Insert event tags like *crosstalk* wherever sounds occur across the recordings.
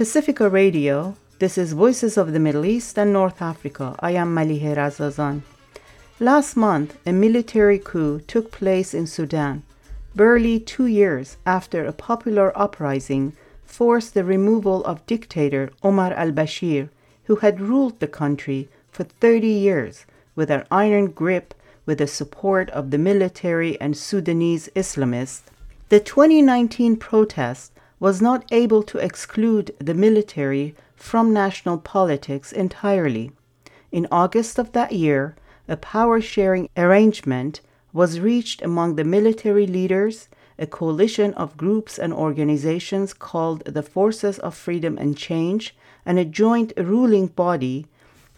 Pacifica Radio, this is Voices of the Middle East and North Africa. I am Malihe Razazan. Last month, a military coup took place in Sudan, barely two years after a popular uprising forced the removal of dictator Omar al Bashir, who had ruled the country for 30 years with an iron grip with the support of the military and Sudanese Islamists. The 2019 protest was not able to exclude the military from national politics entirely. In August of that year, a power sharing arrangement was reached among the military leaders, a coalition of groups and organizations called the Forces of Freedom and Change, and a joint ruling body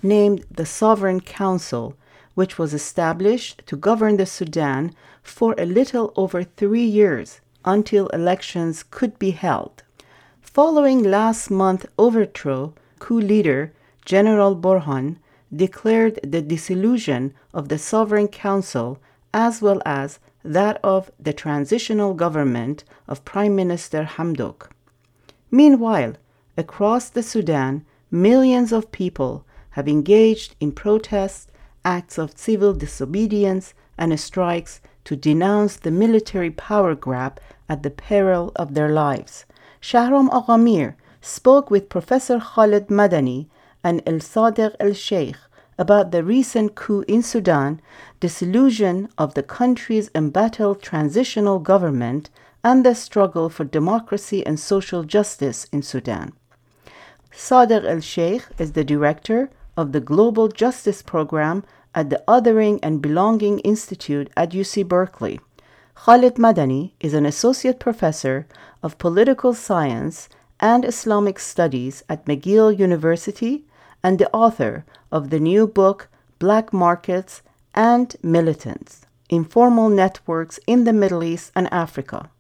named the Sovereign Council, which was established to govern the Sudan for a little over three years until elections could be held. Following last month's overthrow, coup leader General Burhan declared the dissolution of the Sovereign Council as well as that of the transitional government of Prime Minister Hamdok. Meanwhile, across the Sudan, millions of people have engaged in protests, acts of civil disobedience, and strikes to denounce the military power grab at the peril of their lives. Shahram Aghamir spoke with Professor Khalid Medani and El Sadiq El Sheikh about the recent coup in Sudan, disillusion of the country's embattled transitional government, and the struggle for democracy and social justice in Sudan. Sadiq El Sheikh is the director of the Global Justice Program at the Othering and Belonging Institute at UC Berkeley. Khalid Medani is an associate professor of political science and Islamic studies at McGill University and the author of the new book Black Markets and Militants Informal Networks in the Middle East and Africa.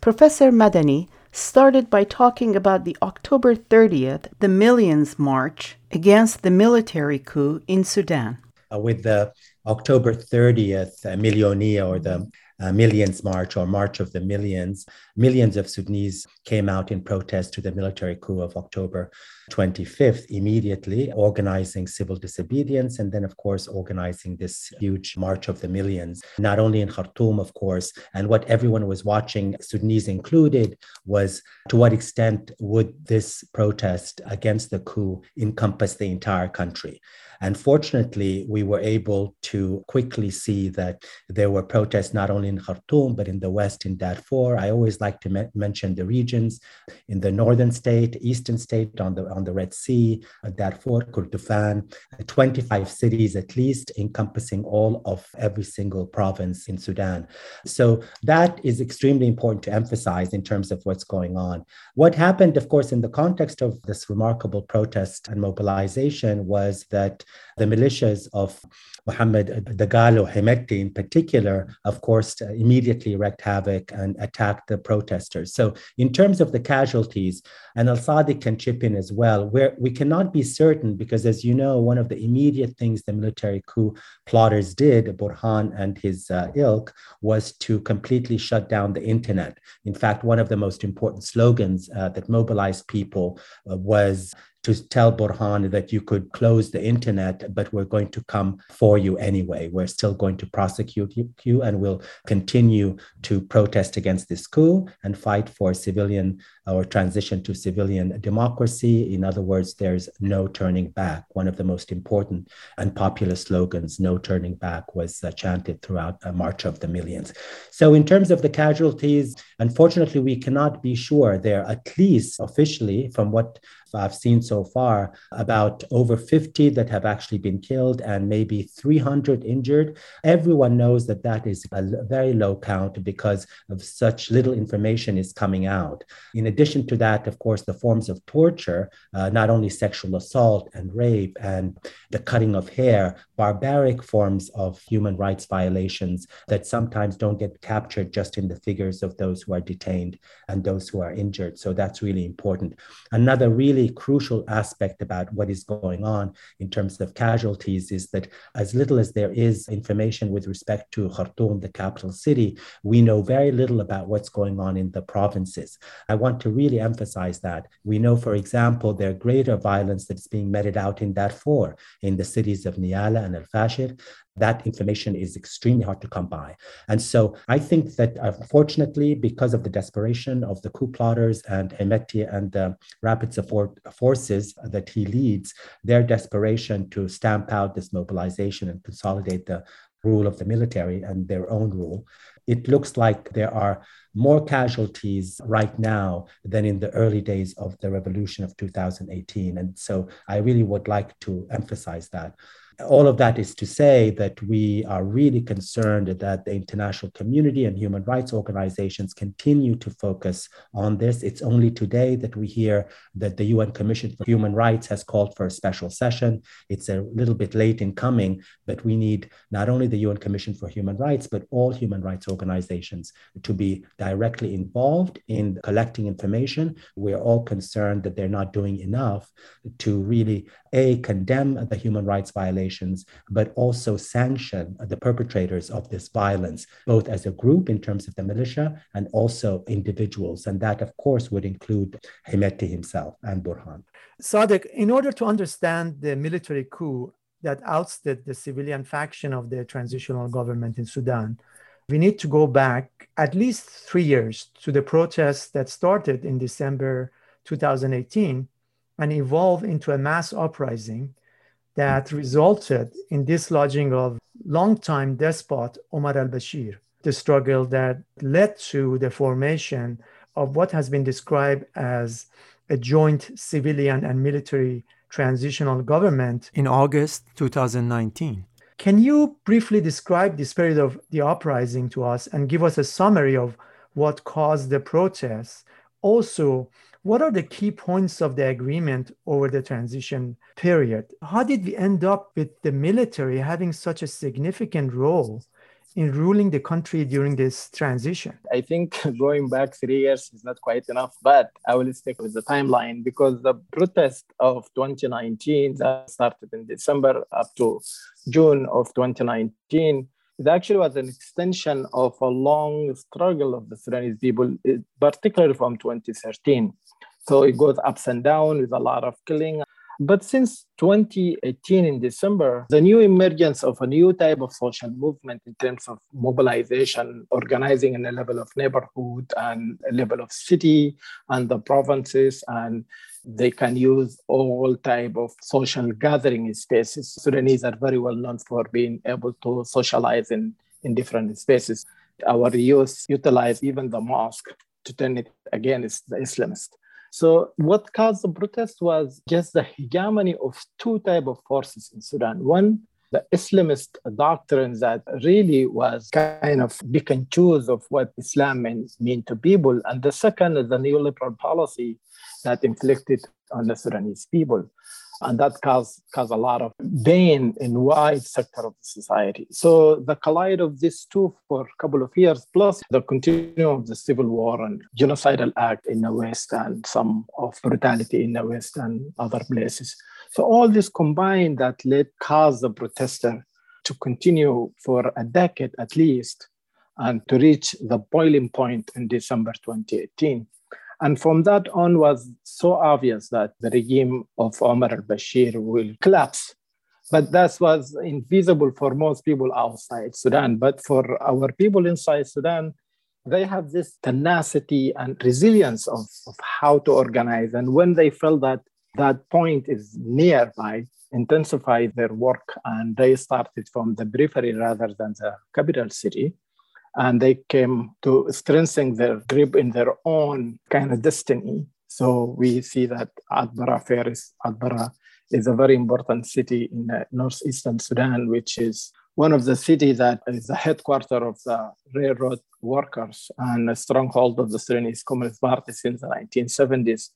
Professor Medani started by talking about the October 30th, the Millions March against the military coup in Sudan. Uh, with the October 30th uh, Millionia or the uh, Millions March or March of the Millions, millions of Sudanese came out in protest to the military coup of October 25th, immediately organizing civil disobedience, and then, of course, organizing this huge March of the Millions, not only in Khartoum, of course. And what everyone was watching, Sudanese included, was to what extent would this protest against the coup encompass the entire country? And fortunately, we were able to quickly see that there were protests not only in Khartoum, but in the west in Darfur. I always like to me- mention the regions in the northern state, eastern state, on the, on the Red Sea, uh, Darfur, Kordofan, 25 cities at least, encompassing all of every single province in Sudan. So that is extremely important to emphasize in terms of what's going on. What happened, of course, in the context of this remarkable protest and mobilization was that the militias of Mohammed Dagalo Hemeti, in particular, of course, immediately wreaked havoc and attacked the protesters. So, in terms of the casualties, and Al Sadiq can chip in as well, where we cannot be certain because, as you know, one of the immediate things the military coup plotters did, Burhan and his uh, ilk, was to completely shut down the internet. In fact, one of the most important slogans uh, that mobilized people uh, was to tell Burhan that you could close the internet, but we're going to come for you anyway. We're still going to prosecute you and we'll continue to protest against this coup and fight for civilian or transition to civilian democracy. In other words, there's no turning back. One of the most important and popular slogans, no turning back, was uh, chanted throughout a March of the Millions. So, in terms of the casualties, unfortunately, we cannot be sure. They're at least officially, from what I've seen so far, about over 50 that have actually been killed and maybe 300 injured. Everyone knows that that is a very low count because of such little information is coming out. In addition to that, of course, the forms of torture, uh, not only sexual assault and rape and the cutting of hair, barbaric forms of human rights violations that sometimes don't get captured just in the figures of those who are detained and those who are injured. So that's really important. Another really really crucial aspect about what is going on in terms of casualties is that as little as there is information with respect to Khartoum, the capital city, we know very little about what's going on in the provinces. I want to really emphasize that. We know, for example, there are greater violence that's being meted out in Darfur, in the cities of Nyala and Al Fashir, that information is extremely hard to come by. And so I think that uh, unfortunately, because of the desperation of the coup plotters and Hemeti and the rapid support forces that he leads, their desperation to stamp out this mobilization and consolidate the rule of the military and their own rule, it looks like there are more casualties right now than in the early days of the revolution of 2018. And so I really would like to emphasize that all of that is to say that we are really concerned that the international community and human rights organizations continue to focus on this. It's only today that we hear that the UN Commission for Human Rights has called for a special session. It's a little bit late in coming, but we need not only the UN Commission for Human Rights, but all human rights organizations to be directly involved in collecting information. We're all concerned that they're not doing enough to really, A, condemn the human rights violations but also sanction the perpetrators of this violence, both as a group in terms of the militia and also individuals. And that, of course, would include Hemeti himself and Burhan. Sadek, in order to understand the military coup that ousted the civilian faction of the transitional government in Sudan, we need to go back at least three years to the protests that started in December 2018 and evolved into a mass uprising that resulted in dislodging of longtime despot Omar al Bashir, the struggle that led to the formation of what has been described as a joint civilian and military transitional government in August 2019. Can you briefly describe the spirit of the uprising to us and give us a summary of what caused the protests? Also, what are the key points of the agreement over the transition period? How did we end up with the military having such a significant role in ruling the country during this transition? I think *laughs* going back three years is not quite enough, but I will stick with the timeline because the protest of 2019 that started in December up to June of 2019 it actually was an extension of a long struggle of the Sudanese people, particularly from 2013. So it goes ups and down with a lot of killing. But since 2018 in December, the new emergence of a new type of social movement in terms of mobilization, organizing in a level of neighborhood and a level of city and the provinces, and they can use all type of social gathering spaces. Sudanese are very well known for being able to socialize in, in different spaces. Our youth utilize even the mosque to turn it against the Islamist. So what caused the protest was just the hegemony of two type of forces in Sudan. One, the Islamist doctrine that really was kind of pick and choose of what Islam means mean to people. And the second is the neoliberal policy that inflicted on the Sudanese people and that caused, a lot of pain in wide sector of the society. So the collide of these two for a couple of years, plus the continuum of the civil war and genocidal act in the West and some of brutality in the West and other places. So all this combined that led caused the protester to continue for a decade at least and to reach the boiling point in December 2018. And from that on was so obvious that the regime of Omar al-Bashir will collapse. But that was invisible for most people outside Sudan. But for our people inside Sudan, they have this tenacity and resilience of, of how to organize. And when they felt that that point is nearby, intensify their work and they started from the periphery rather than the capital city and they came to strengthen their grip in their own kind of destiny. So we see that Atbara Faris, Atbara is a very important city in northeastern Sudan, which is one of the cities that is the headquarters of the railroad workers and a stronghold of the Sudanese Communist Party since the 1970s.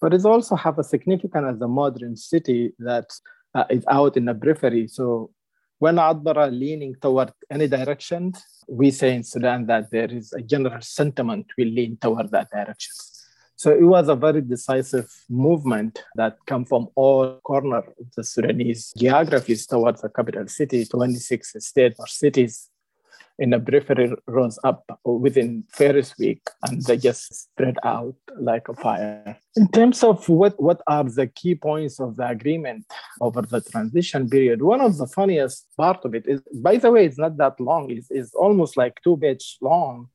But it also have a significant as a modern city that uh, is out in the periphery. So when Atbara leaning toward any direction, we say in Sudan that there is a general sentiment will lean toward that direction. So it was a very decisive movement that came from all corners of the Sudanese geographies towards the capital city. 26 states or cities in the periphery runs up within first week and they just spread out like a fire. In terms of what, what are the key points of the agreement over the transition period, one of the funniest part of it is, by the way, it's not that long, it's, it's almost like two pages long.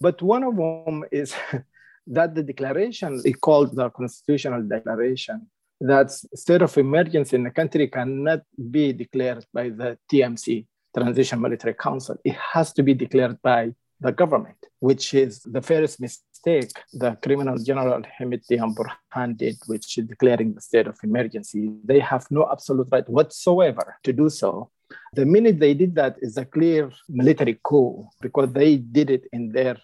But one of them is *laughs* that the declaration is called the constitutional declaration that state of emergency in the country cannot be declared by the TMC, Transition Military Council. It has to be declared by the government, which is the first mistake the criminal general Hemeti and Burhan did, which is declaring the state of emergency. They have no absolute right whatsoever to do so. The minute they did that is a clear military coup because they did it in their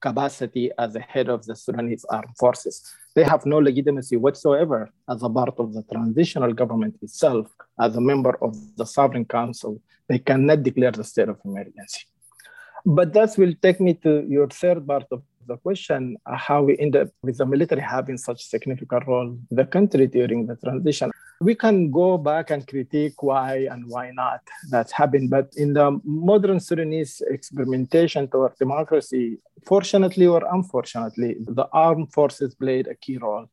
capacity as the head of the Sudanese armed forces. They have no legitimacy whatsoever as a part of the transitional government itself, as a member of the Sovereign Council. They cannot declare the state of emergency. But that will take me to your third part of the question, how we end up with the military having such significant role in the country during the transition we can go back and critique why and why not that's happened. But in the modern Sudanese experimentation toward democracy, fortunately or unfortunately, the armed forces played a key role.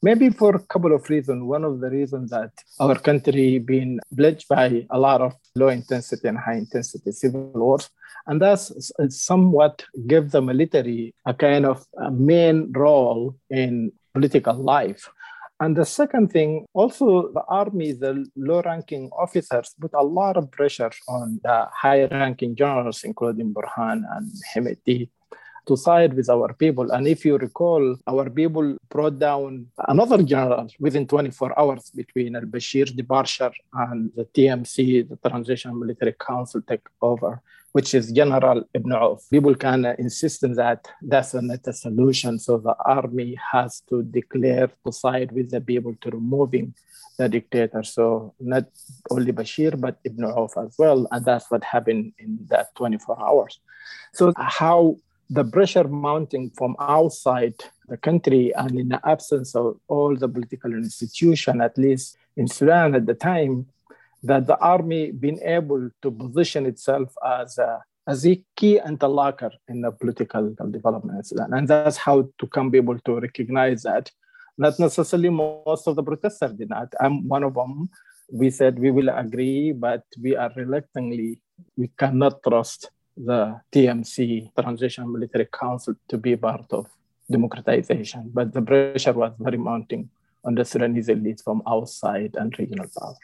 Maybe for a couple of reasons. One of the reasons that our country been pledged by a lot of low intensity and high intensity civil wars, and that's somewhat give the military a kind of a main role in political life. And the second thing, also the army, the low ranking officers put a lot of pressure on the high ranking generals, including Burhan and Hemeti, to side with our people. And if you recall, our people brought down another general within 24 hours between al Bashir departure and the TMC, the Transitional Military Council, take over which is General Ibn Auf. People can insist that that's not a solution. So the army has to declare to side with the people to removing the dictator. So not only Bashir, but Ibn Auf as well. And that's what happened in that 24 hours. So how the pressure mounting from outside the country and in the absence of all the political institution, at least in Sudan at the time, that the army been able to position itself as a, as a key interlocutor in the political development in Sudan. And that's how to come be able to recognize that. Not necessarily most of the protesters did not. I'm one of them. We said we will agree, but we are reluctantly, we cannot trust the TMC, Transitional Military Council, to be part of democratization. But the pressure was very mounting the Sudanese elites from outside and regional power.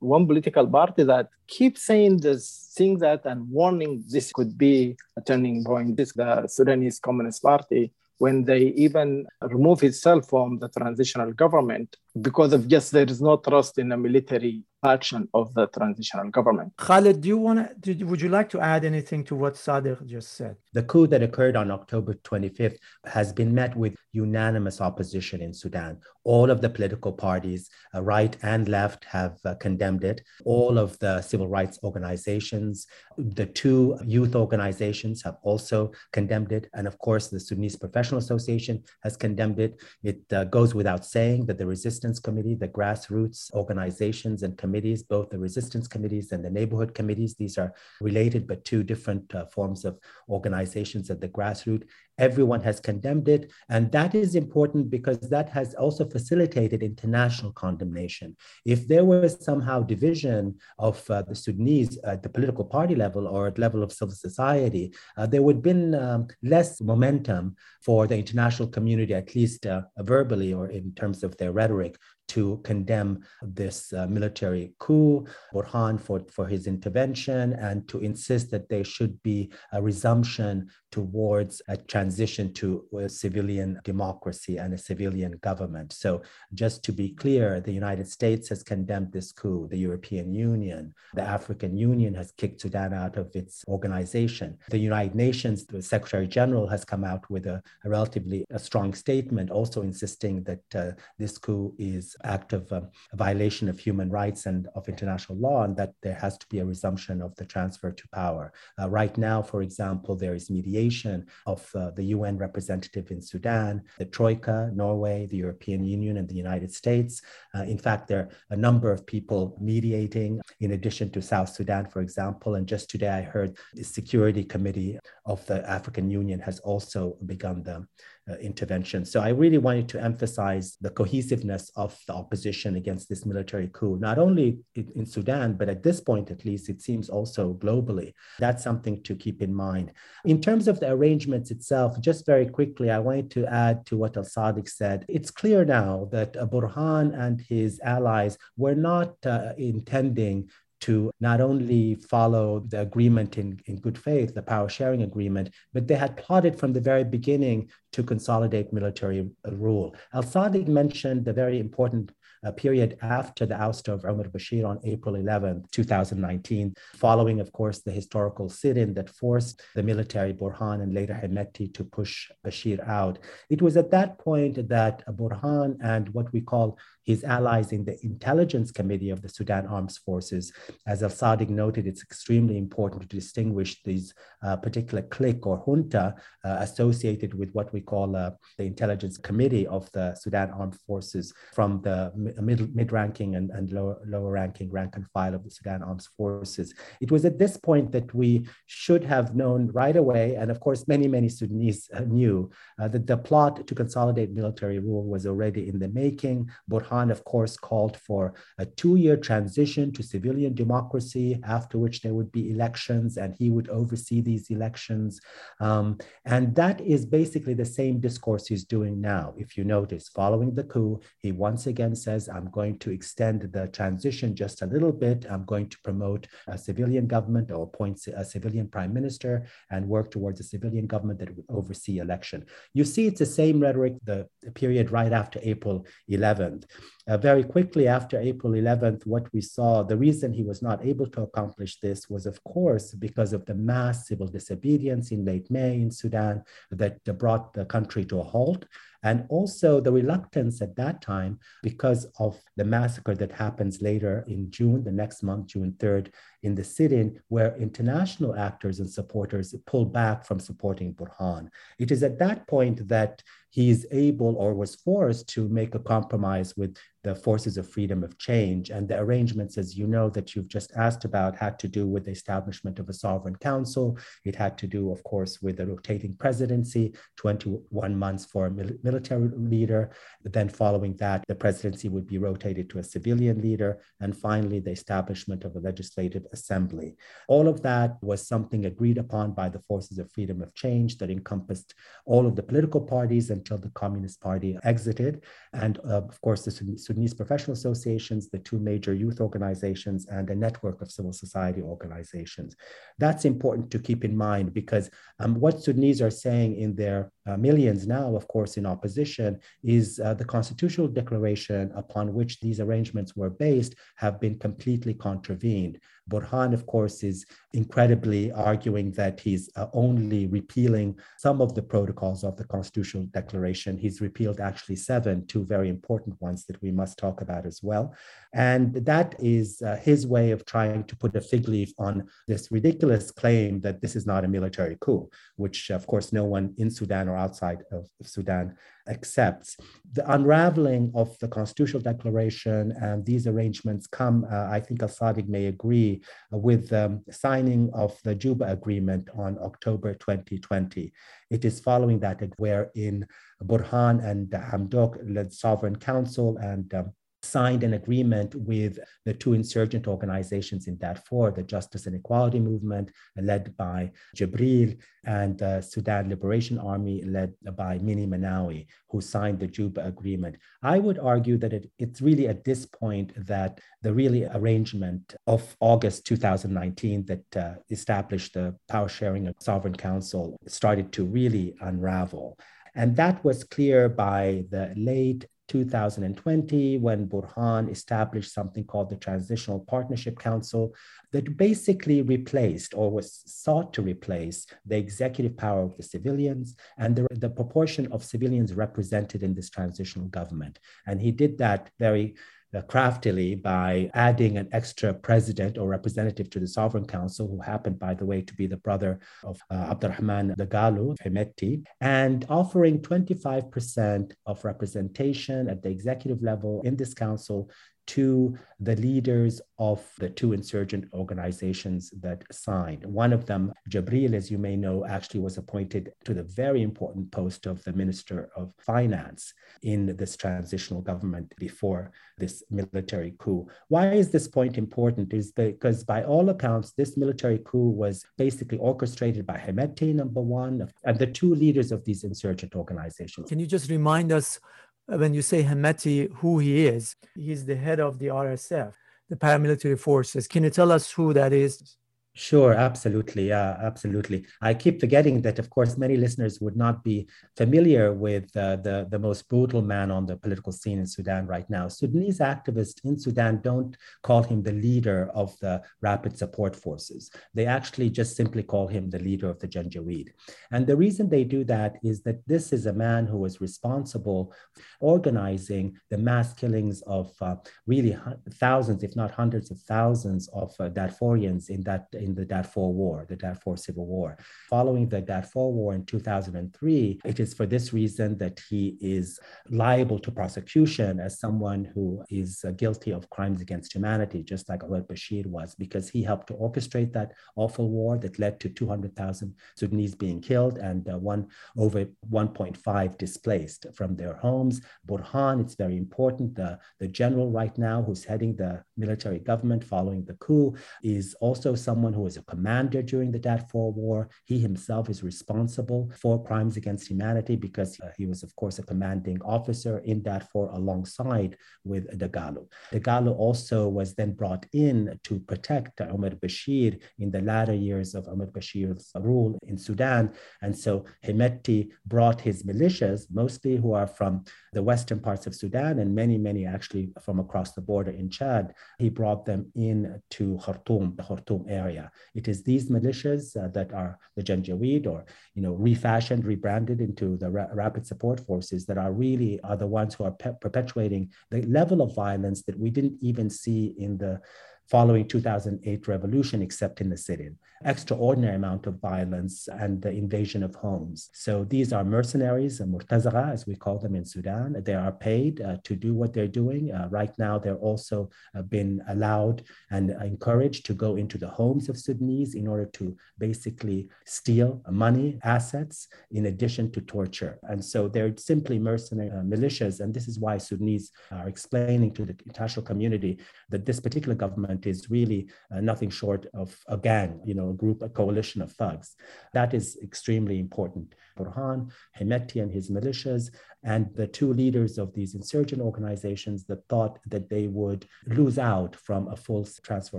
One political party that keeps saying this, thing that and warning this could be a turning point is the Sudanese Communist Party when they even remove itself from the transitional government because of just there is no trust in the military action of the transitional government. Khaled, do you want to, would you like to add anything to what Sadiq just said? The coup that occurred on October 25th has been met with unanimous opposition in Sudan. All of the political parties, uh, right and left, have uh, condemned it. All of the civil rights organizations, the two youth organizations have also condemned it. And of course, the Sudanese Professional Association has condemned it. It uh, goes without saying that the Resistance Committee, the grassroots organizations and committees, committees, both the resistance committees and the neighborhood committees. These are related but two different uh, forms of organizations at the grassroots. Everyone has condemned it. And that is important because that has also facilitated international condemnation. If there was somehow division of uh, the Sudanese at the political party level or at level of civil society, uh, there would have been um, less momentum for the international community, at least uh, verbally or in terms of their rhetoric, to condemn this uh, military coup, Burhan for, for his intervention, and to insist that there should be a resumption towards a transition to a civilian democracy and a civilian government. So, just to be clear, the United States has condemned this coup, the European Union, the African Union has kicked Sudan out of its organization. The United Nations, the Secretary General, has come out with a, a relatively a strong statement, also insisting that uh, this coup is act of um, violation of human rights and of international law, and that there has to be a resumption of the transfer to power. Uh, right now, for example, there is mediation of uh, the UN representative in Sudan, the Troika, Norway, the European Union, and the United States. Uh, in fact, there are a number of people mediating, in addition to South Sudan, for example. And just today, I heard the Security Committee of the African Union has also begun the uh, intervention. So I really wanted to emphasize the cohesiveness of the opposition against this military coup, not only in, in, Sudan, but at this point, at least, it seems also globally. That's something to keep in mind. In terms of the arrangements itself, just very quickly, I wanted to add to what Al Sadiq said. It's clear now that uh, Burhan and his allies were not uh, intending to not only follow the agreement in, in good faith, the power sharing agreement, but they had plotted from the very beginning to consolidate military rule. Al Sadiq mentioned the very important a period after the ouster of Omar Bashir on April 11, 2019, following, of course, the historical sit in that forced the military Burhan and later Hemeti to push Bashir out. It was at that point that Burhan and what we call his allies in the Intelligence Committee of the Sudan Armed Forces. As Al Sadiq noted, it's extremely important to distinguish these uh, particular clique or junta uh, associated with what we call uh, the Intelligence Committee of the Sudan Armed Forces from the mid ranking and, and lower, lower ranking rank and file of the Sudan Armed Forces. It was at this point that we should have known right away, and of course, many, many Sudanese uh, knew uh, that the plot to consolidate military rule was already in the making. Burhan Khan, of course, called for a two year transition to civilian democracy, after which there would be elections and he would oversee these elections. Um, and that is basically the same discourse he's doing now. If you notice, following the coup, he once again says, I'm going to extend the transition just a little bit. I'm going to promote a civilian government or appoint a civilian prime minister and work towards a civilian government that would oversee election. You see, it's the same rhetoric, the period right after April 11th. Uh, very quickly after April 11th, what we saw, the reason he was not able to accomplish this was, of course, because of the mass civil disobedience in late May in Sudan that brought the country to a halt and also the reluctance at that time because of the massacre that happens later in June, the next month, June 3rd, in the sit-in, where international actors and supporters pull back from supporting Burhan. It is at that point that he is able or was forced to make a compromise with the forces of freedom of change. And the arrangements, as you know, that you've just asked about, had to do with the establishment of a sovereign council. It had to do, of course, with the rotating presidency, 21 months for a military leader. Then, following that, the presidency would be rotated to a civilian leader. And finally, the establishment of a legislative assembly. All of that was something agreed upon by the forces of freedom of change that encompassed all of the political parties until the Communist Party exited. And, uh, of course, the Sudanese professional associations, the two major youth organizations, and a network of civil society organizations. That's important to keep in mind because um, what Sudanese are saying in their uh, millions now, of course, in opposition, is uh, the constitutional declaration upon which these arrangements were based have been completely contravened. Burhan, of course, is incredibly arguing that he's uh, only repealing some of the protocols of the constitutional declaration. He's repealed actually seven, two very important ones that we must talk about as well. And that is uh, his way of trying to put a fig leaf on this ridiculous claim that this is not a military coup, which, of course, no one in Sudan or outside of, of Sudan accepts. The unraveling of the constitutional declaration and these arrangements come, uh, I think Al Sadiq may agree, uh, with the um, signing of the Juba Agreement on October 2020. It is following that wherein Burhan and Hamdok led Sovereign Council and um, signed an agreement with the two insurgent organizations in Darfur, the Justice and Equality Movement, led by Jibril, and the Sudan Liberation Army, led by Minni Minawi, who signed the Juba Agreement. I would argue that it, it's really at this point that the really arrangement of August 2019 that uh, established the power sharing of Sovereign Council started to really unravel. And that was clear by the late 2020 when Burhan established something called the Transitional Partnership Council that basically replaced or was sought to replace the executive power of the civilians and the, the proportion of civilians represented in this transitional government. And he did that very craftily by adding an extra president or representative to the Sovereign Council, who happened, by the way, to be the brother of uh, Abdurrahman Hemeti, and offering 25% of representation at the executive level in this council to the leaders of the two insurgent organizations that signed. One of them, Jibril, as you may know, actually was appointed to the very important post of the Minister of Finance in this transitional government before this military coup. Why is this point important? Is because by all accounts, this military coup was basically orchestrated by Hemeti, number one, and the two leaders of these insurgent organizations. Can you just remind us when you say Hemeti, who he is, he's the head of the RSF, the paramilitary forces. Can you tell us who that is? Sure, absolutely. Yeah, absolutely. I keep forgetting that, of course, many listeners would not be familiar with uh, the, the most brutal man on the political scene in Sudan right now. Sudanese activists in Sudan don't call him the leader of the rapid support forces. They actually just simply call him the leader of the Janjaweed. And the reason they do that is that this is a man who was responsible organizing the mass killings of uh, really thousands, if not hundreds of thousands of uh, Darfurians in that in the Darfur War, the Darfur Civil War. Following the Darfur War in 2003, it is for this reason that he is liable to prosecution as someone who is uh, guilty of crimes against humanity, just like Omar Bashir was, because he helped to orchestrate that awful war that led to 200,000 Sudanese being killed and uh, one over 1.5 displaced from their homes. Burhan, it's very important. The, the general right now who's heading the military government following the coup is also someone who was a commander during the Darfur War. He himself is responsible for crimes against humanity because uh, he was, of course, a commanding officer in Darfur alongside with Dagalo. Dagalo also was then brought in to protect Omar Bashir in the latter years of Omar Bashir's rule in Sudan. And so Hemeti brought his militias, mostly who are from the western parts of Sudan and many, many actually from across the border in Chad. He brought them in to Khartoum, the Khartoum area. It is these militias uh, that are the Janjaweed or, you know, refashioned, rebranded into the ra- rapid support forces that are really are the ones who are pe- perpetuating the level of violence that we didn't even see in the following 2008 revolution, except in the city. Extraordinary amount of violence and the invasion of homes. So these are mercenaries, murtazaga, as we call them in Sudan. They are paid uh, to do what they're doing. Uh, right now, they're also uh, been allowed and encouraged to go into the homes of Sudanese in order to basically steal money, assets, in addition to torture. And so they're simply mercenary uh, militias. And this is why Sudanese are explaining to the international community that this particular government is really uh, nothing short of a gang, you know, a group, a coalition of thugs. That is extremely important. Burhan, Hemeti and his militias, and the two leaders of these insurgent organizations that thought that they would lose out from a full transfer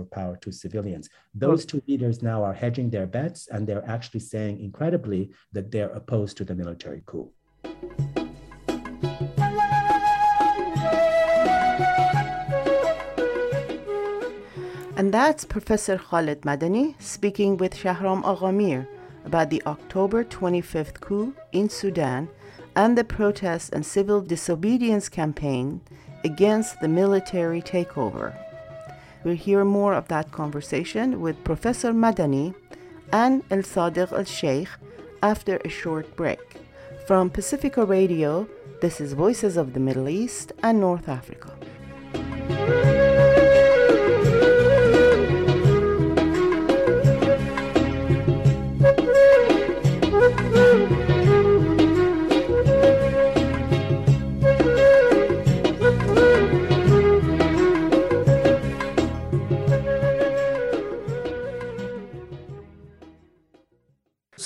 of power to civilians. Those two leaders now are hedging their bets, and they're actually saying incredibly that they're opposed to the military coup. And that's Professor Khalid Medani speaking with Shahram Aghamir about the October 25th coup in Sudan and the protest and civil disobedience campaign against the military takeover. We'll hear more of that conversation with Professor Medani and El Sadiq Al Sheikh after a short break. From Pacifica Radio, this is Voices of the Middle East and North Africa.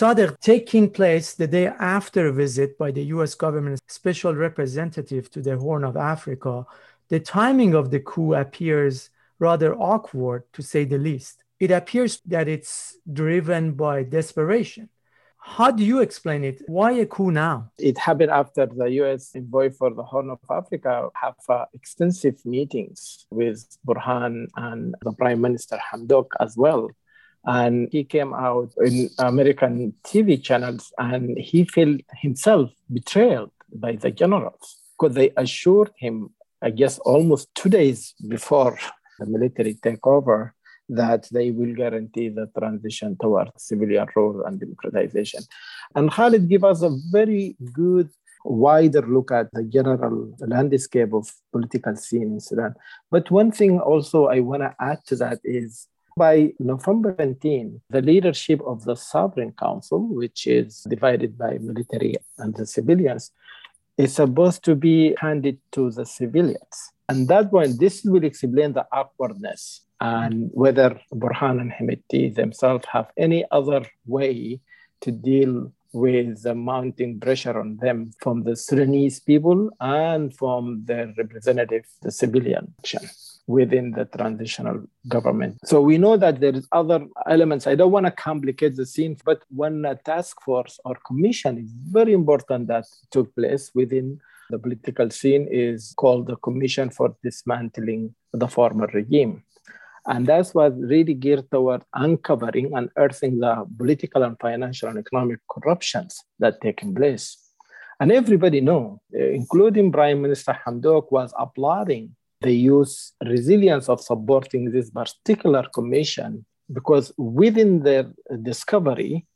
Sadiq taking place the day after a visit by the US government special representative to the Horn of Africa, the timing of the coup appears rather awkward to say the least. It appears that it's driven by desperation. How do you explain it? Why a coup now? It happened after the US envoy for the Horn of Africa have uh, extensive meetings with Burhan and the Prime Minister Hamdok as well. And he came out in American TV channels and he felt himself betrayed by the generals because they assured him, I guess, almost two days before the military takeover that they will guarantee the transition towards civilian rule and democratization. And Khalid gave us a very good wider look at the general landscape of political scene in Sudan. But one thing also I want to add to that is by November 17, the leadership of the Sovereign Council, which is divided by military and the civilians, is supposed to be handed to the civilians. And that one, this will explain the awkwardness and whether Burhan and Hemeti themselves have any other way to deal with the mounting pressure on them from the Sudanese people and from their representative, the civilian action within the transitional government. So we know that there is other elements. I don't want to complicate the scene, but one task force or commission is very important that took place within the political scene is called the Commission for Dismantling the Former Regime. And that was really geared toward uncovering and unearthing the political and financial and economic corruptions that taken place. And everybody know, eh, including Prime Minister Hamdok, was applauding the use resilience of supporting this particular commission because within their discovery,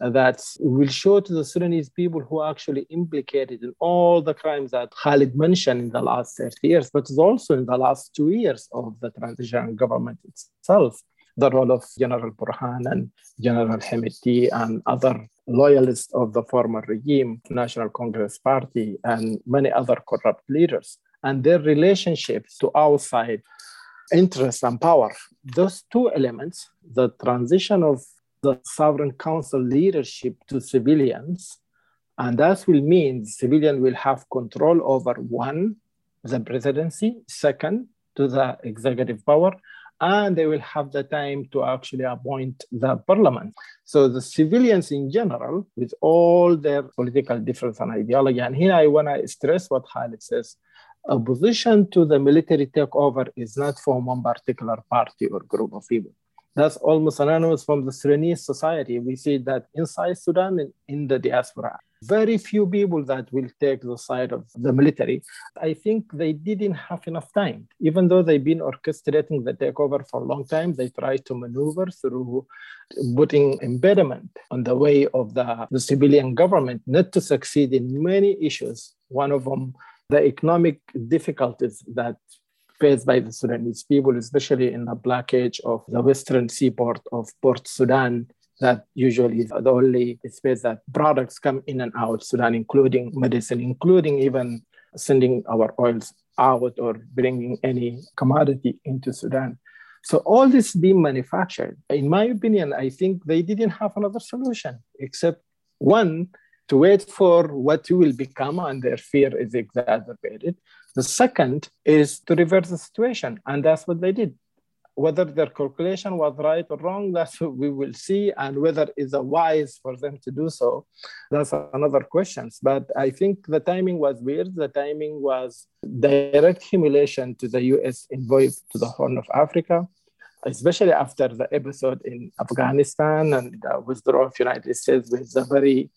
uh, that will show to the Sudanese people who are actually implicated in all the crimes that Khalid mentioned in the last 30 years, but also in the last two years of the transitional government itself, the role of General Burhan and General Hemeti and other loyalists of the former regime, National Congress Party, and many other corrupt leaders, and their relationships to outside interest and power. Those two elements, the transition of the sovereign council leadership to civilians. And that will mean civilian will have control over one, the presidency, second, to the executive power, and they will have the time to actually appoint the parliament. So the civilians in general, with all their political difference and ideology, and here I want to stress what Khalid says, opposition to the military takeover is not from one particular party or group of people that's almost anonymous from the Sudanese society. We see that inside Sudan and in the diaspora, very few people that will take the side of the military. I think they didn't have enough time. Even though they've been orchestrating the takeover for a long time, they tried to maneuver through putting impediment on the way of the, the civilian government not to succeed in many issues. One of them, the economic difficulties that faced by the Sudanese people, especially in the blockage of the western seaport of Port Sudan, that usually is the only space that products come in and out Sudan, including medicine, including even sending our oils out or bringing any commodity into Sudan. So all this being manufactured, in my opinion, I think they didn't have another solution except one to wait for what you will become, and their fear is exacerbated. The second is to reverse the situation, and that's what they did. Whether their calculation was right or wrong, that's what we will see, and whether it's wise for them to do so, that's another question. But I think the timing was weird. The timing was direct humiliation to the U.S. envoy to the Horn of Africa, especially after the episode in Afghanistan and the withdrawal of United States with the very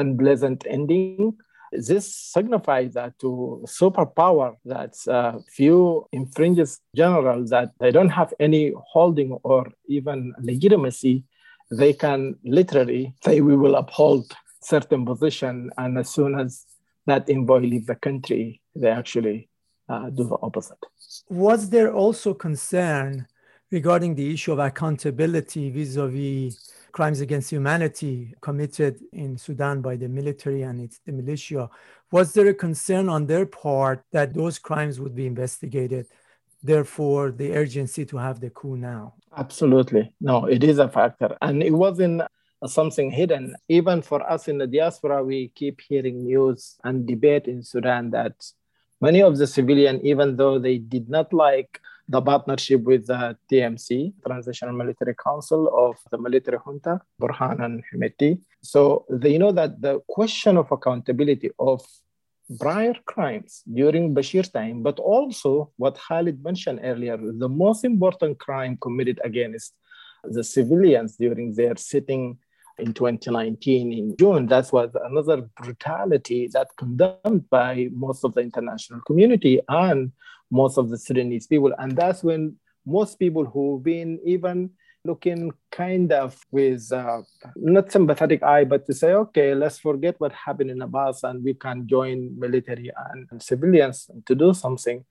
unpleasant ending this signifies that to superpower that uh, few infringes general that they don't have any holding or even legitimacy, they can literally say we will uphold certain position, and as soon as that envoy leave the country, they actually uh, do the opposite. Was there also concern regarding the issue of accountability vis-a-vis crimes against humanity committed in Sudan by the military and its the militia. Was there a concern on their part that those crimes would be investigated? Therefore, the urgency to have the coup now. Absolutely. No, it is a factor. And it wasn't something hidden. Even for us in the diaspora, we keep hearing news and debate in Sudan that many of the civilian, even though they did not like the partnership with uh, the TMC, Transitional Military Council of the military junta, Burhan and Hemeti. So they know that the question of accountability of prior crimes during Bashir's time, but also what Khalid mentioned earlier, the most important crime committed against the civilians during their sitting in 2019 in June. That was another brutality that condemned by most of the international community and most of the Sudanese people. And that's when most people who've been even looking kind of with uh, not sympathetic eye, but to say, okay, let's forget what happened in Abbas and we can join military and civilians to do something.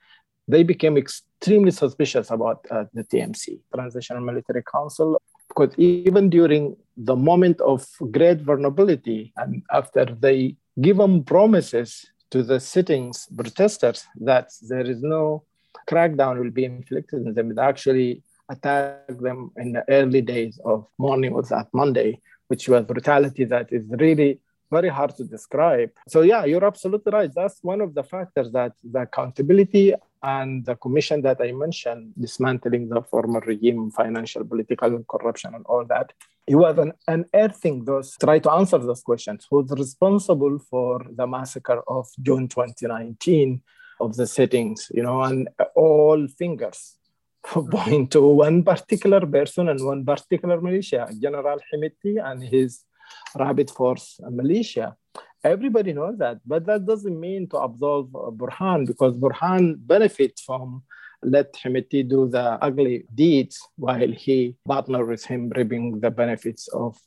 They became extremely suspicious about uh, the TMC, Transitional Military Council, because even during the moment of great vulnerability and after they give them promises to the sittings protesters that there is no crackdown will be inflicted on them, they actually attack them in the early days of morning of that Monday, which was brutality that is really very hard to describe. So yeah, you're absolutely right. That's one of the factors that the accountability and the commission that I mentioned, dismantling the former regime, financial, political corruption, and all that. It was an unearthing those, try to answer those questions. Who's responsible for the massacre of June 2019 of the settings, you know, and all fingers *laughs* point to one particular person and one particular militia, General Hemeti and his Rapid Force militia. Everybody knows that, but that doesn't mean to absolve Burhan because Burhan benefits from let Hemeti do the ugly deeds while he partner with him reaping the benefits of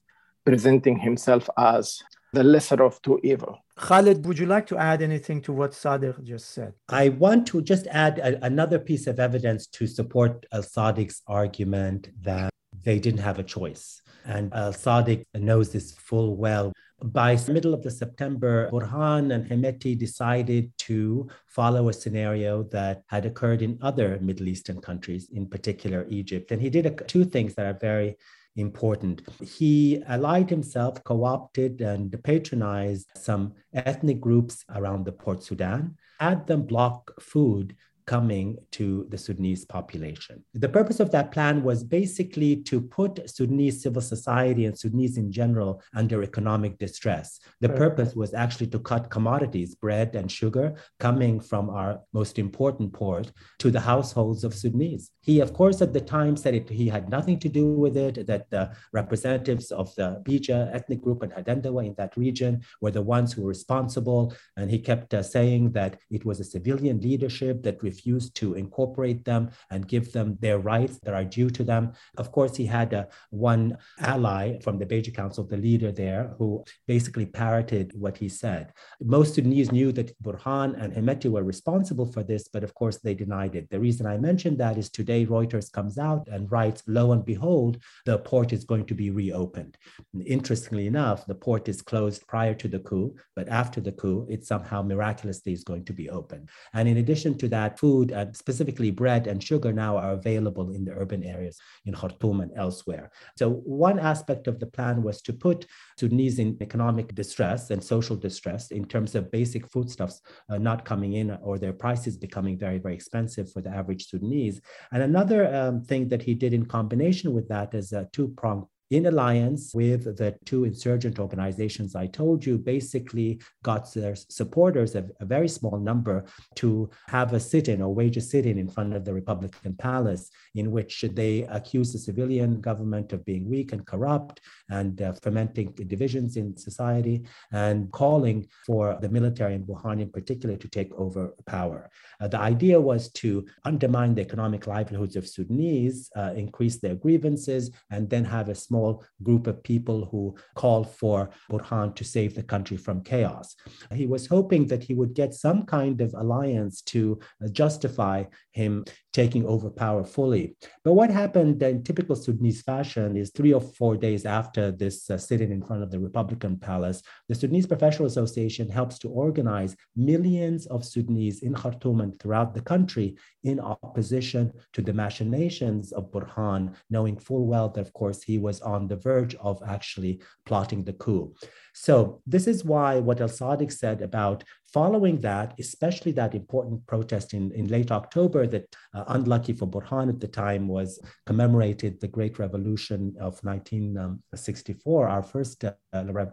presenting himself as the lesser of two evil. Khalid, would you like to add anything to what Sadiq just said? I want to just add a, another piece of evidence to support Al Sadiq's argument that they didn't have a choice. And Al Sadiq knows this full well. By the middle of the September, Burhan and Hemeti decided to follow a scenario that had occurred in other Middle Eastern countries, in particular Egypt. And he did a, two things that are very important. He allied himself, co opted, and patronized some ethnic groups around the Port Sudan, had them block food coming to the Sudanese population. The purpose of that plan was basically to put Sudanese civil society and Sudanese in general under economic distress. The right. purpose was actually to cut commodities, bread and sugar, coming from our most important port to the households of Sudanese. He, of course, at the time said it, he had nothing to do with it, that the representatives of the Beja ethnic group and Hadendawa in that region were the ones who were responsible. And he kept uh, saying that it was a civilian leadership that refused refused to incorporate them and give them their rights that are due to them. Of course, he had uh, one ally from the Beja Council, the leader there, who basically parroted what he said. Most Sudanese knew that Burhan and Hemeti were responsible for this, but of course they denied it. The reason I mentioned that is today Reuters comes out and writes, lo and behold, the port is going to be reopened. Interestingly enough, the port is closed prior to the coup, but after the coup, it somehow miraculously is going to be open. And in addition to that, food food, and specifically bread and sugar, now are available in the urban areas in Khartoum and elsewhere. So, one aspect of the plan was to put Sudanese in economic distress and social distress in terms of basic foodstuffs uh, not coming in or their prices becoming very, very expensive for the average Sudanese. And another um, thing that he did in combination with that is a two pronged in alliance with the two insurgent organizations I told you, basically got their supporters, a, a very small number, to have a sit in or wage a sit in in front of the Republican Palace, in which they accuse the civilian government of being weak and corrupt and uh, fermenting divisions in society and calling for the military and Burhan in particular to take over power. Uh, the idea was to undermine the economic livelihoods of Sudanese, uh, increase their grievances, and then have a small small group of people who called for Burhan to save the country from chaos. He was hoping that he would get some kind of alliance to justify him taking over power fully. But what happened in typical Sudanese fashion is three or four days after this uh, sitting in front of the Republican Palace, the Sudanese Professional Association helps to organize millions of Sudanese in Khartoum and throughout the country in opposition to the machinations of Burhan, knowing full well that, of course, he was on the verge of actually plotting the coup. So, this is why what El Sadiq said about following that, especially that important protest in, in late October that, uh, unlucky for Burhan at the time, was commemorated the Great Revolution of 1964, our first uh,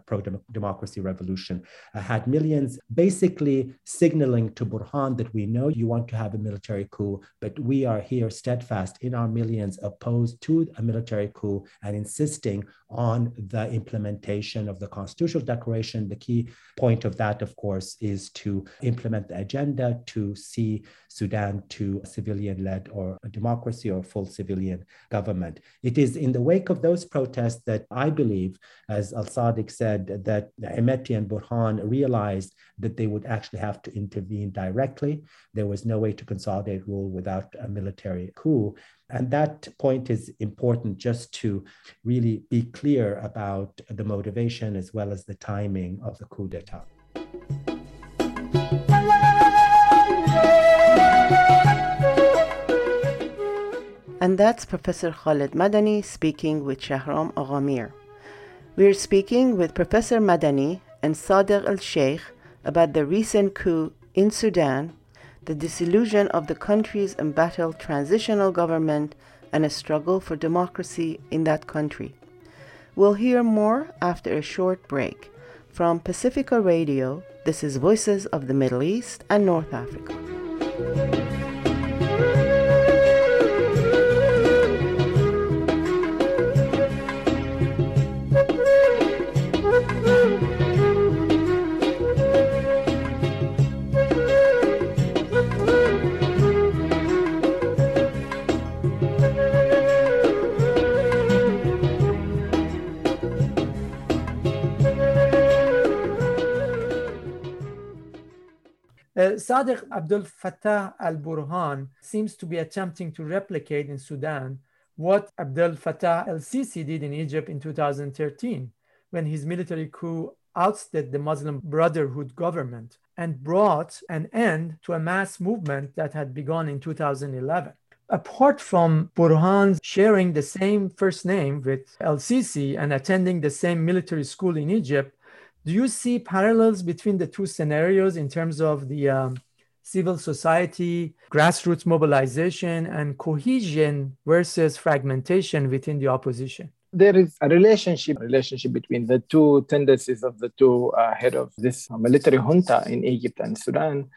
pro democracy revolution, uh, had millions basically signaling to Burhan that we know you want to have a military coup, but we are here steadfast in our millions opposed to a military coup and insisting on the implementation of the Constitutional Declaration. The key point of that, of course, is to implement the agenda to see Sudan to civilian led or a democracy or full civilian government. It is in the wake of those protests that I believe, as Al Sadiq said, that Hemeti and Burhan realized that they would actually have to intervene directly. There was no way to consolidate rule without a military coup. And that point is important just to really be clear about the motivation as well as the timing of the coup d'etat. And that's Professor Khaled Medani speaking with Shahram Aghamir. We're speaking with Professor Medani and Sadiq al Sheikh about the recent coup in Sudan, the disillusion of the country's embattled transitional government, and a struggle for democracy in that country. We'll hear more after a short break. From Pacifica Radio, this is Voices of the Middle East and North Africa. Uh, Sadiq Abdel Fattah al Burhan seems to be attempting to replicate in Sudan what Abdel Fattah el Sisi did in Egypt in 2013 when his military coup ousted the Muslim Brotherhood government and brought an end to a mass movement that had begun in 2011. Apart from Burhan sharing the same first name with El Sisi and attending the same military school in Egypt, do you see parallels between the two scenarios in terms of the um, civil society, grassroots mobilization, and cohesion versus fragmentation within the opposition? There is a relationship relationship between the two tendencies of the two uh, head of this military junta in Egypt and Sudan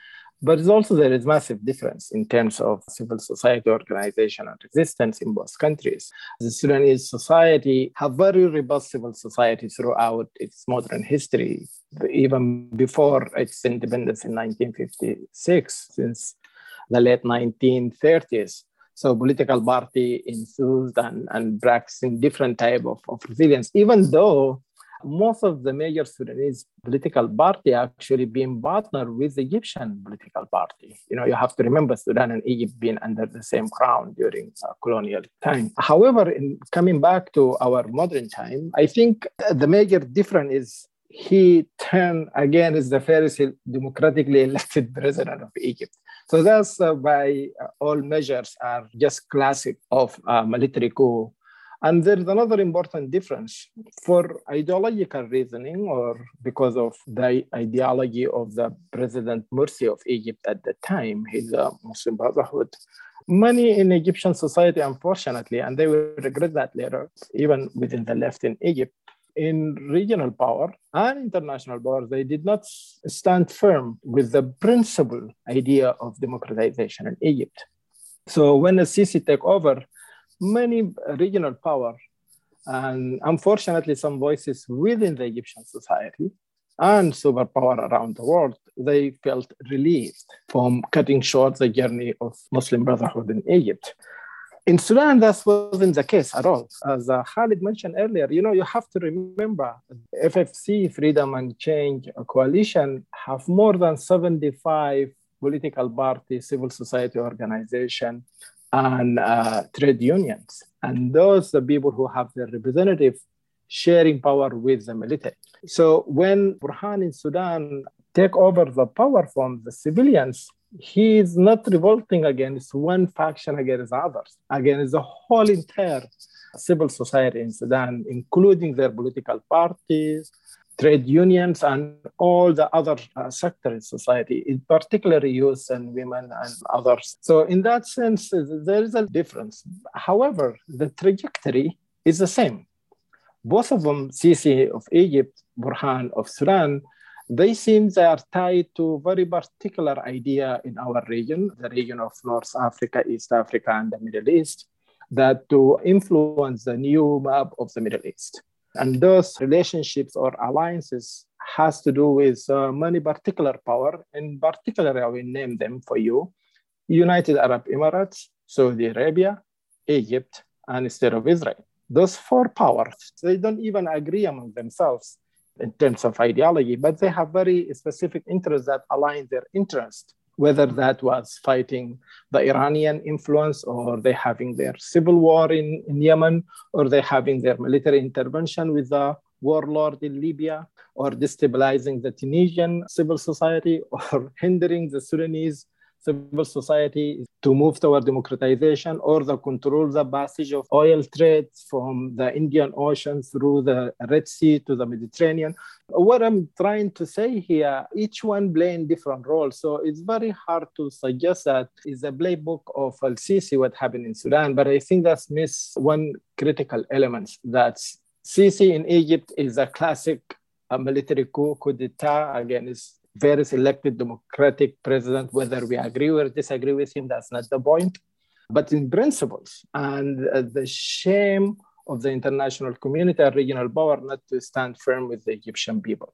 but it's also there is massive difference in terms of civil society organization and resistance in both countries. The Sudanese society have very robust civil society throughout its modern history, even before its independence in 1956, since the late 1930s. So political party enthused and, and practicing different type of, of resilience, even though most of the major Sudanese political party actually being partnered with the Egyptian political party. You know, you have to remember Sudan and Egypt being under the same crown during uh, colonial time. However, in coming back to our modern time, I think the major difference is he turned again as the first democratically *laughs* elected president of Egypt. So that's uh, by all measures are just classic of uh, military coup and there is another important difference for ideological reasoning or because of the ideology of the President Morsi of Egypt at the time, his uh, Muslim Brotherhood. Many in Egyptian society, unfortunately, and they will regret that later, even within the left in Egypt, in regional power and international power, they did not stand firm with the principal idea of democratization in Egypt. So when the Sisi took over, many regional power and unfortunately some voices within the Egyptian society and superpower around the world, they felt relieved from cutting short the journey of Muslim Brotherhood in Egypt. In Sudan, that wasn't the case at all. As uh, Khalid mentioned earlier, you know, you have to remember FFC, Freedom and Change Coalition, have more than 75 political parties, civil society organization, and uh, trade unions. And those are people who have their representative sharing power with the military. So when Burhan in Sudan take over the power from the civilians, he is not revolting against one faction against others, against the whole entire civil society in Sudan, including their political parties, trade unions and all the other uh, sectors in society, in particularly youth and women and others. So, in that sense, there is a difference. However, the trajectory is the same. Both of them, Sisi of Egypt, Burhan of Sudan, they seem they are tied to very particular idea in our region, the region of North Africa, East Africa, and the Middle East, that to influence the new map of the Middle East. And those relationships or alliances has to do with uh, many particular power. In particular, I will name them for you. United Arab Emirates, Saudi Arabia, Egypt, and State of Israel. Those four powers, they don't even agree among themselves in terms of ideology, but they have very specific interests that align their interest whether that was fighting the Iranian influence or they having their civil war in, in Yemen or they having their military intervention with the warlord in Libya or destabilizing the Tunisian civil society *laughs* or hindering the Sudanese civil society to move toward democratization or the control the passage of oil trade from the Indian Ocean through the Red Sea to the Mediterranean. What I'm trying to say here, each one playing different roles. So it's very hard to suggest that is a playbook of Al-Sisi what happened in Sudan, but I think that's miss one critical element that Sisi in Egypt is a classic a military coup, coup d'etat, again, is various elected democratic president, whether we agree or disagree with him, that's not the point. But in principles and uh, the shame of the international community and regional power not to stand firm with the Egyptian people.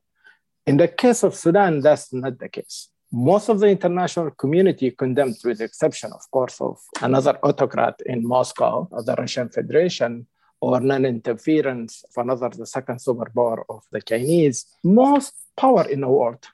In the case of Sudan, that's not the case. Most of the international community condemned, with the exception, of course, of another autocrat in Moscow, the Russian Federation, or non-interference of another, the second superpower of the Chinese. Most power in the world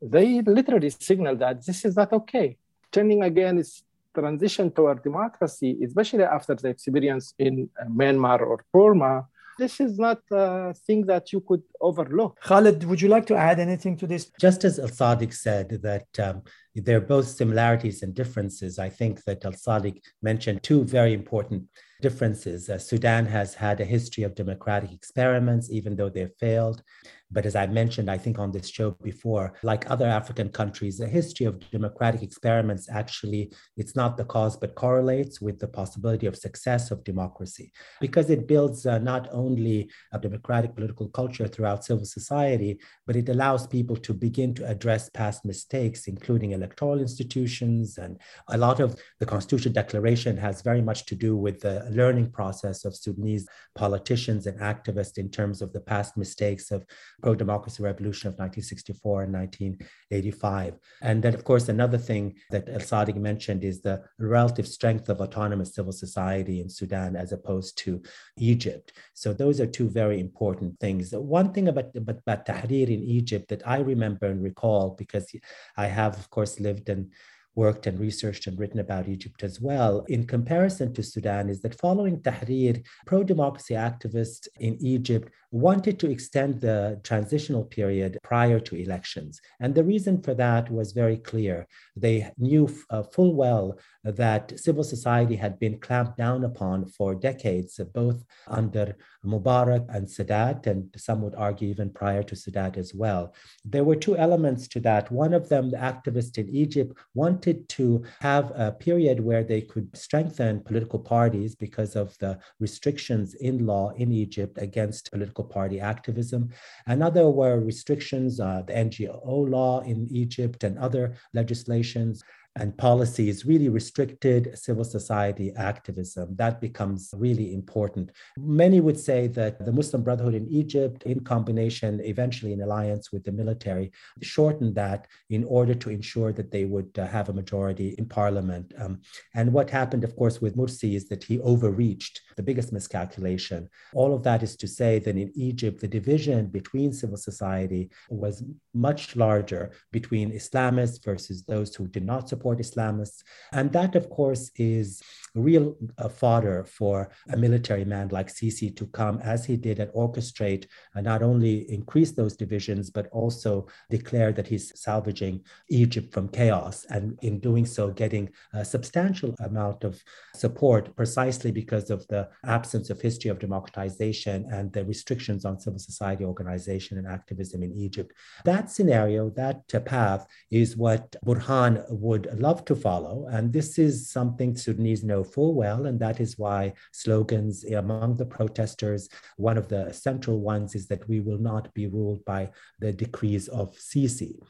they literally signal that this is not okay. Turning again is transition toward democracy, especially after the experience in uh, Myanmar or Burma, this is not a thing that you could overlook. Khalid, would you like to add anything to this? Just as Al Sadiq said that um, there are both similarities and differences, I think that Al Sadiq mentioned two very important differences. Uh, Sudan has had a history of democratic experiments, even though they've failed. But as I mentioned, I think on this show before, like other African countries, the history of democratic experiments actually, it's not the cause, but correlates with the possibility of success of democracy because it builds uh, not only a democratic political culture throughout civil society, but it allows people to begin to address past mistakes, including electoral institutions. And a lot of the Constitutional Declaration has very much to do with the learning process of Sudanese politicians and activists in terms of the past mistakes of pro-democracy revolution of 1964 and 1985. And then, of course, another thing that El Sadiq mentioned is the relative strength of autonomous civil society in Sudan as opposed to Egypt. So those are two very important things. One thing about, about, about Tahrir in Egypt that I remember and recall, because I have, of course, lived in worked and researched and written about Egypt as well, in comparison to Sudan, is that following Tahrir, pro democracy activists in Egypt wanted to extend the transitional period prior to elections. And the reason for that was very clear. They knew uh, full well that civil society had been clamped down upon for decades, both under Mubarak and Sadat, and some would argue even prior to Sadat as well. There were two elements to that. One of them, the activists in Egypt wanted to have a period where they could strengthen political parties because of the restrictions in law in Egypt against political political party activism. Another were restrictions, uh, the NGO law in Egypt and other legislations and policies really restricted civil society activism. That becomes really important. Many would say that the Muslim Brotherhood in Egypt, in combination, eventually in alliance with the military, shortened that in order to ensure that they would uh, have a majority in parliament. Um, and what happened, of course, with Morsi is that he overreached the biggest miscalculation. All of that is to say that in Egypt, the division between civil society was much larger between Islamists versus those who did not support support Islamists. And that, of course, is real uh, fodder for a military man like Sisi to come, as he did, and orchestrate and not only increase those divisions, but also declare that he's salvaging Egypt from chaos. And in doing so, getting a substantial amount of support precisely because of the absence of history of democratization and the restrictions on civil society organization and activism in Egypt. That scenario, that path, is what Burhan would love to follow. And this is something Sudanese know full well. And that is why slogans among the protesters, one of the central ones is that we will not be ruled by the decrees of Sisi.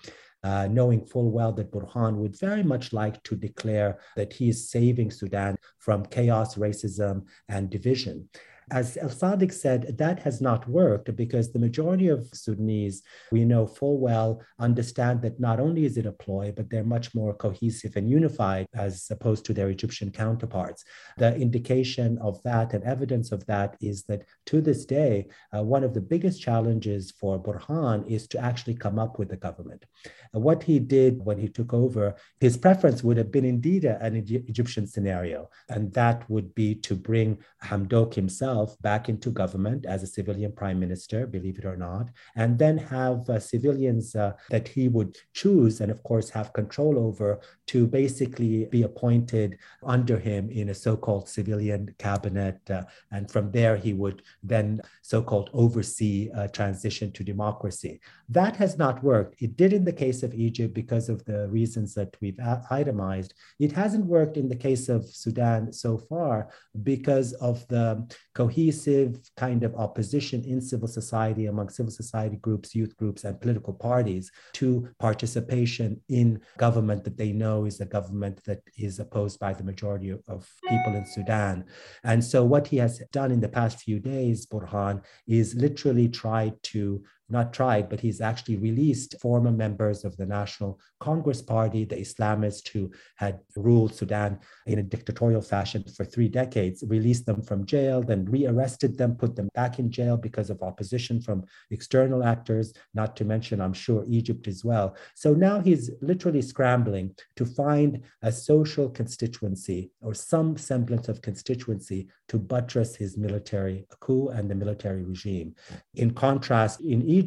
Uh, knowing full well that Burhan would very much like to declare that he is saving Sudan from chaos, racism, and division. As El Sadiq said, that has not worked because the majority of Sudanese, we know full well, understand that not only is it a ploy, but they're much more cohesive and unified as opposed to their Egyptian counterparts. The indication of that and evidence of that is that to this day, uh, one of the biggest challenges for Burhan is to actually come up with a government. Uh, what he did when he took over, his preference would have been indeed an Egyptian scenario, and that would be to bring Hamdok himself back into government as a civilian prime minister, believe it or not, and then have uh, civilians uh, that he would choose and, of course, have control over to basically be appointed under him in a so called civilian cabinet. Uh, and from there, he would then so called oversee a transition to democracy. That has not worked. It did in the case of Egypt because of the reasons that we've itemized. It hasn't worked in the case of Sudan so far because of the cohesive kind of opposition in civil society among civil society groups, youth groups, and political parties to participation in government that they know is a government that is opposed by the majority of people in Sudan. And so, what he has done in the past few days, Burhan, is literally tried to not tried, but he's actually released former members of the National Congress Party, the Islamists who had ruled Sudan in a dictatorial fashion for three decades, released them from jail, then rearrested them, put them back in jail because of opposition from external actors, not to mention, I'm sure, Egypt as well. So now he's literally scrambling to find a social constituency or some semblance of constituency to buttress his military coup and the military regime. In contrast, in Egypt,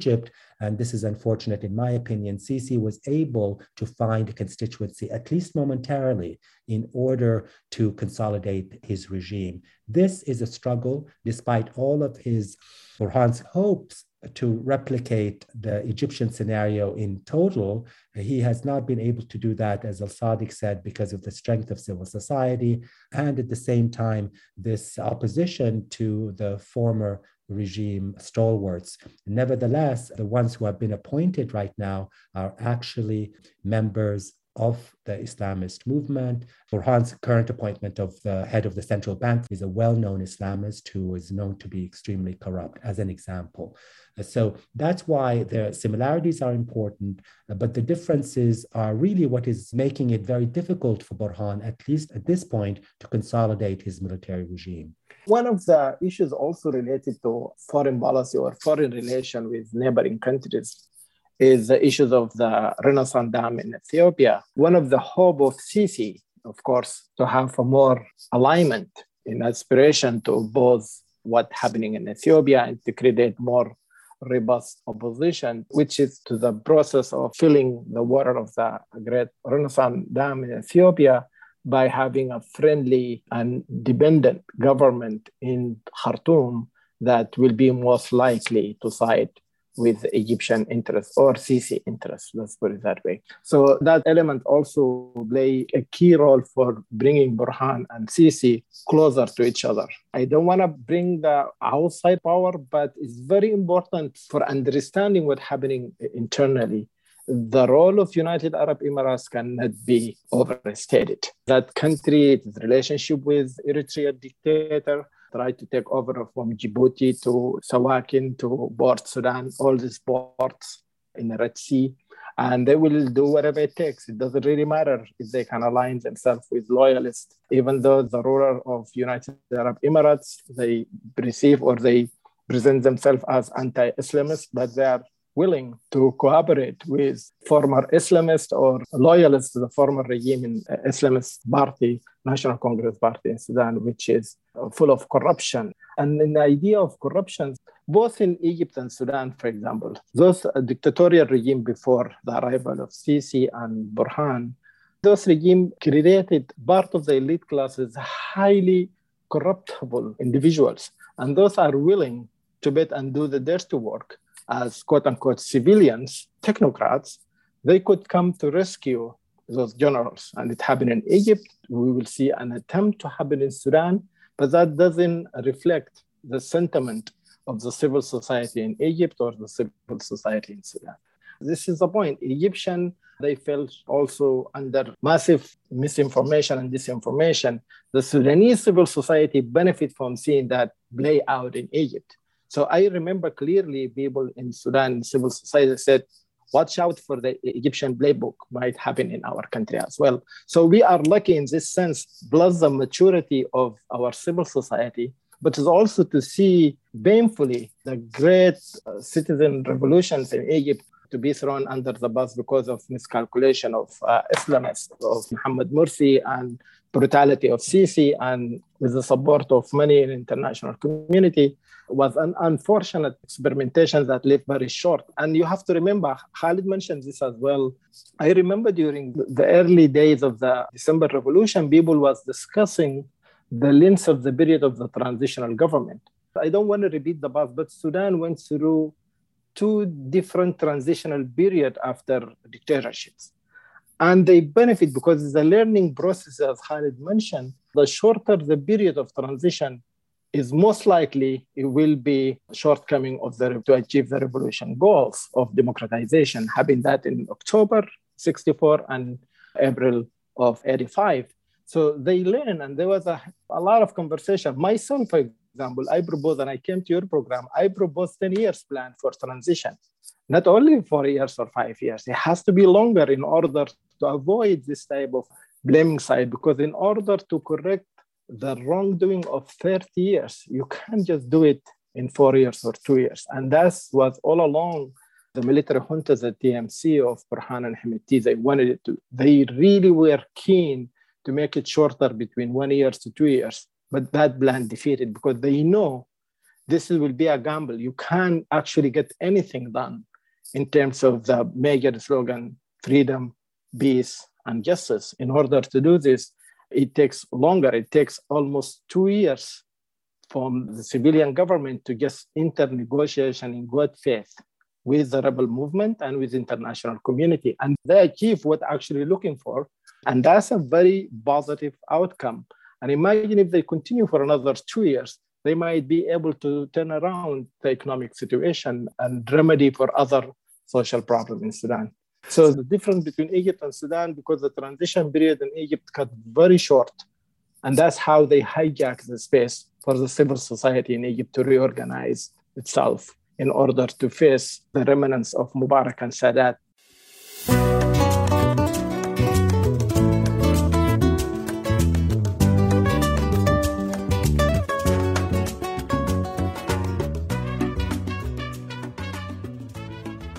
and this is unfortunate in my opinion, Sisi was able to find a constituency, at least momentarily, in order to consolidate his regime. This is a struggle, despite all of his Burhan's hopes to replicate the Egyptian scenario in total. He has not been able to do that, as Al Sadiq said, because of the strength of civil society and at the same time, this opposition to the former regime stalwarts. Nevertheless, the ones who have been appointed right now are actually members of the Islamist movement. Burhan's current appointment of the head of the central bank is a well known Islamist who is known to be extremely corrupt, as an example. Uh, so that's why the similarities are important, uh, but the differences are really what is making it very difficult for Burhan, at least at this point, to consolidate his military regime. One of the issues also related to foreign policy or foreign relation with neighboring countries is the issues of the Renaissance Dam in Ethiopia. One of the hope of Sisi, of course, to have a more alignment in aspiration to both what's happening in Ethiopia and to create more robust opposition, which is to the process of filling the water of the great Renaissance Dam in Ethiopia by having a friendly and dependent government in Khartoum that will be most likely to side with Egyptian interests or Sisi interests, let's put it that way. So that element also play a key role for bringing Burhan and Sisi closer to each other. I don't want to bring the outside power, but it's very important for understanding what's happening internally the role of United Arab Emirates cannot be overstated. That country, its relationship with Eritrea dictator, tried to take over from Djibouti to Sawakin to Port Sudan, all these ports in the Red Sea. And they will do whatever it takes. It doesn't really matter if they can align themselves with loyalists, even though the ruler of United Arab Emirates, they perceive or they present themselves as anti-Islamist, but they are willing to cooperate with former Islamist or loyalists to the former regime in uh, Islamist party, National Congress Party in Sudan, which is full of corruption. And in the idea of corruption, both in Egypt and Sudan, for example, those dictatorial regime before the arrival of Sisi and Burhan, those regime created part of the elite classes highly corruptible individuals. And those are willing to bet and do the dirty work as quote unquote civilians, technocrats, they could come to rescue those generals. And it happened in Egypt. We will see an attempt to happen in Sudan, but that doesn't reflect the sentiment of the civil society in Egypt or the civil society in Sudan. This is the point. Egyptian, they felt also under massive misinformation and disinformation. The Sudanese civil society benefit from seeing that play out in Egypt. So I remember clearly people in Sudan, civil society said, watch out for the Egyptian playbook might happen in our country as well. So we are lucky in this sense, plus the maturity of our civil society, but it's also to see painfully the great uh, citizen revolutions in Egypt to be thrown under the bus because of miscalculation of uh, Islamists, of Muhammad Morsi and brutality of Sisi and with the support of many in international community was an unfortunate experimentation that lived very short. And you have to remember, Khalid mentioned this as well. I remember during the early days of the December Revolution, people was discussing the length of the period of the transitional government. I don't want to repeat the past, but Sudan went through two different transitional periods after dictatorships. And they benefit because a learning process, as Khalid mentioned. The shorter the period of transition, is most likely it will be shortcoming of the to achieve the revolution goals of democratization, having that in October 64 and April of 85. So they learn, and there was a, a lot of conversation. Myself, for example, I proposed, and I came to your program, I proposed 10 years plan for transition, not only four years or five years. It has to be longer in order to avoid this type of blaming side, because in order to correct the wrongdoing of 30 years. You can't just do it in four years or two years. And that's what all along the military juntas at TMC of Burhan and Hemeti, they wanted it to, they really were keen to make it shorter between one year to two years. But that plan defeated because they know this will be a gamble. You can't actually get anything done in terms of the major slogan freedom, peace, and justice. In order to do this, it takes longer. It takes almost two years from the civilian government to just enter negotiation in good faith with the rebel movement and with international community. And they achieve what actually looking for. And that's a very positive outcome. And imagine if they continue for another two years, they might be able to turn around the economic situation and remedy for other social problems in Sudan. So the difference between Egypt and Sudan, because the transition period in Egypt cut very short, and that's how they hijacked the space for the civil society in Egypt to reorganize itself in order to face the remnants of Mubarak and Sadat.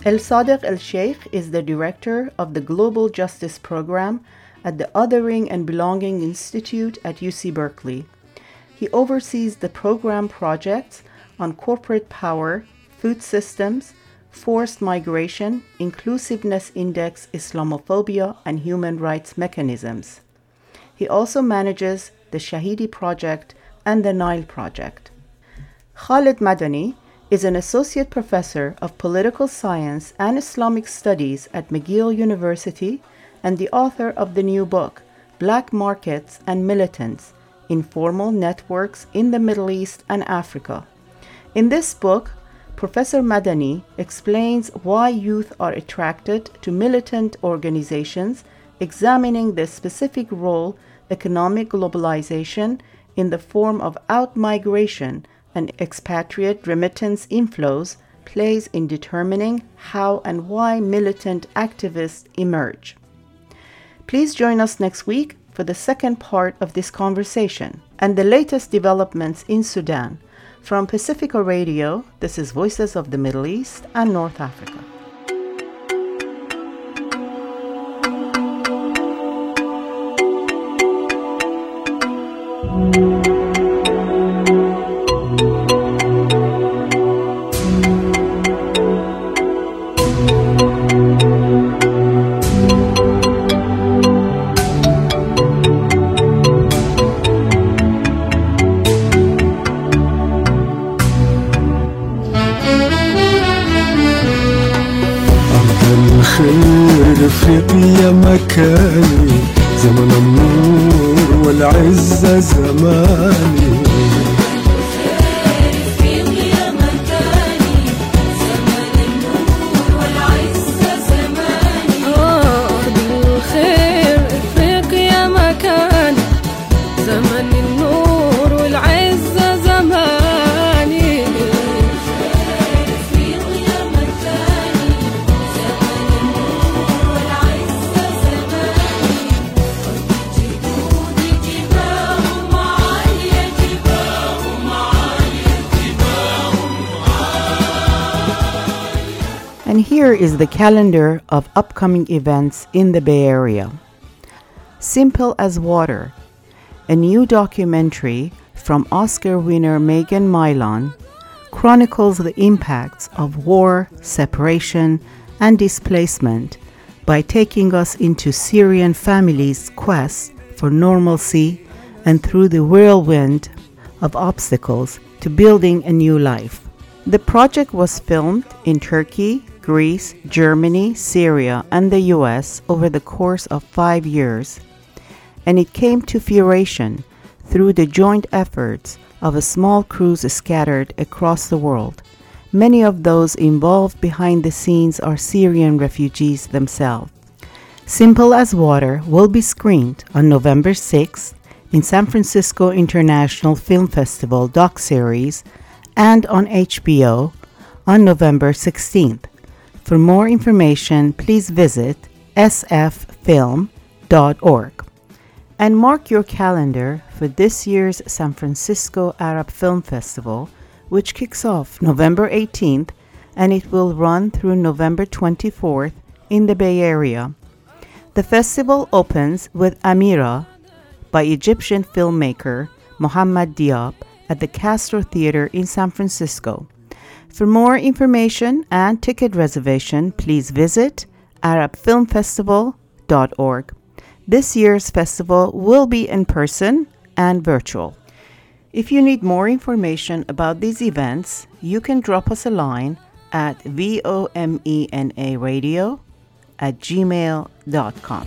El Sadiq El Sheikh is the director of the Global Justice Program at the Othering and Belonging Institute at UC Berkeley. He oversees the program projects on corporate power, food systems, forced migration, inclusiveness index, Islamophobia, and human rights mechanisms. He also manages the Shahidi Project and the Nile Project. Khalid Medani is an associate professor of political science and Islamic studies at McGill University and the author of the new book, Black Markets and Militants Informal Networks in the Middle East and Africa. In this book, Professor Medani explains why youth are attracted to militant organizations, examining the specific role economic globalization in the form of outmigration and expatriate remittance inflows plays in determining how and why militant activists emerge. Please join us next week for the second part of this conversation and the latest developments in Sudan. From Pacifica Radio, this is Voices of the Middle East and North Africa. Here is the calendar of upcoming events in the Bay Area. Simple as Water, a new documentary from Oscar winner Megan Mylan, chronicles the impacts of war, separation, and displacement by taking us into Syrian families' quest for normalcy and through the whirlwind of obstacles to building a new life. The project was filmed in Turkey, Greece, Germany, Syria, and the US over the course of five years, and it came to fruition through the joint efforts of a small crews scattered across the world. Many of those involved behind the scenes are Syrian refugees themselves. Simple as Water will be screened on November 6th in San Francisco International Film Festival doc series and on HBO on November 16th. For more information, please visit sffilm.org. And mark your calendar for this year's San Francisco Arab Film Festival, which kicks off November 18th and it will run through November 24th in the Bay Area. The festival opens with Amira by Egyptian filmmaker Mohammad Diab at the Castro Theater in San Francisco. For more information and ticket reservation, please visit arabfilmfestival.org. This year's festival will be in person and virtual. If you need more information about these events, you can drop us a line at VOMENA radio at gmail.com.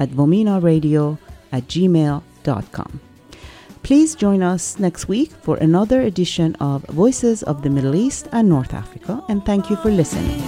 at vomenaradio at gmail.com. Please join us next week for another edition of Voices of the Middle East and North Africa, and thank you for listening.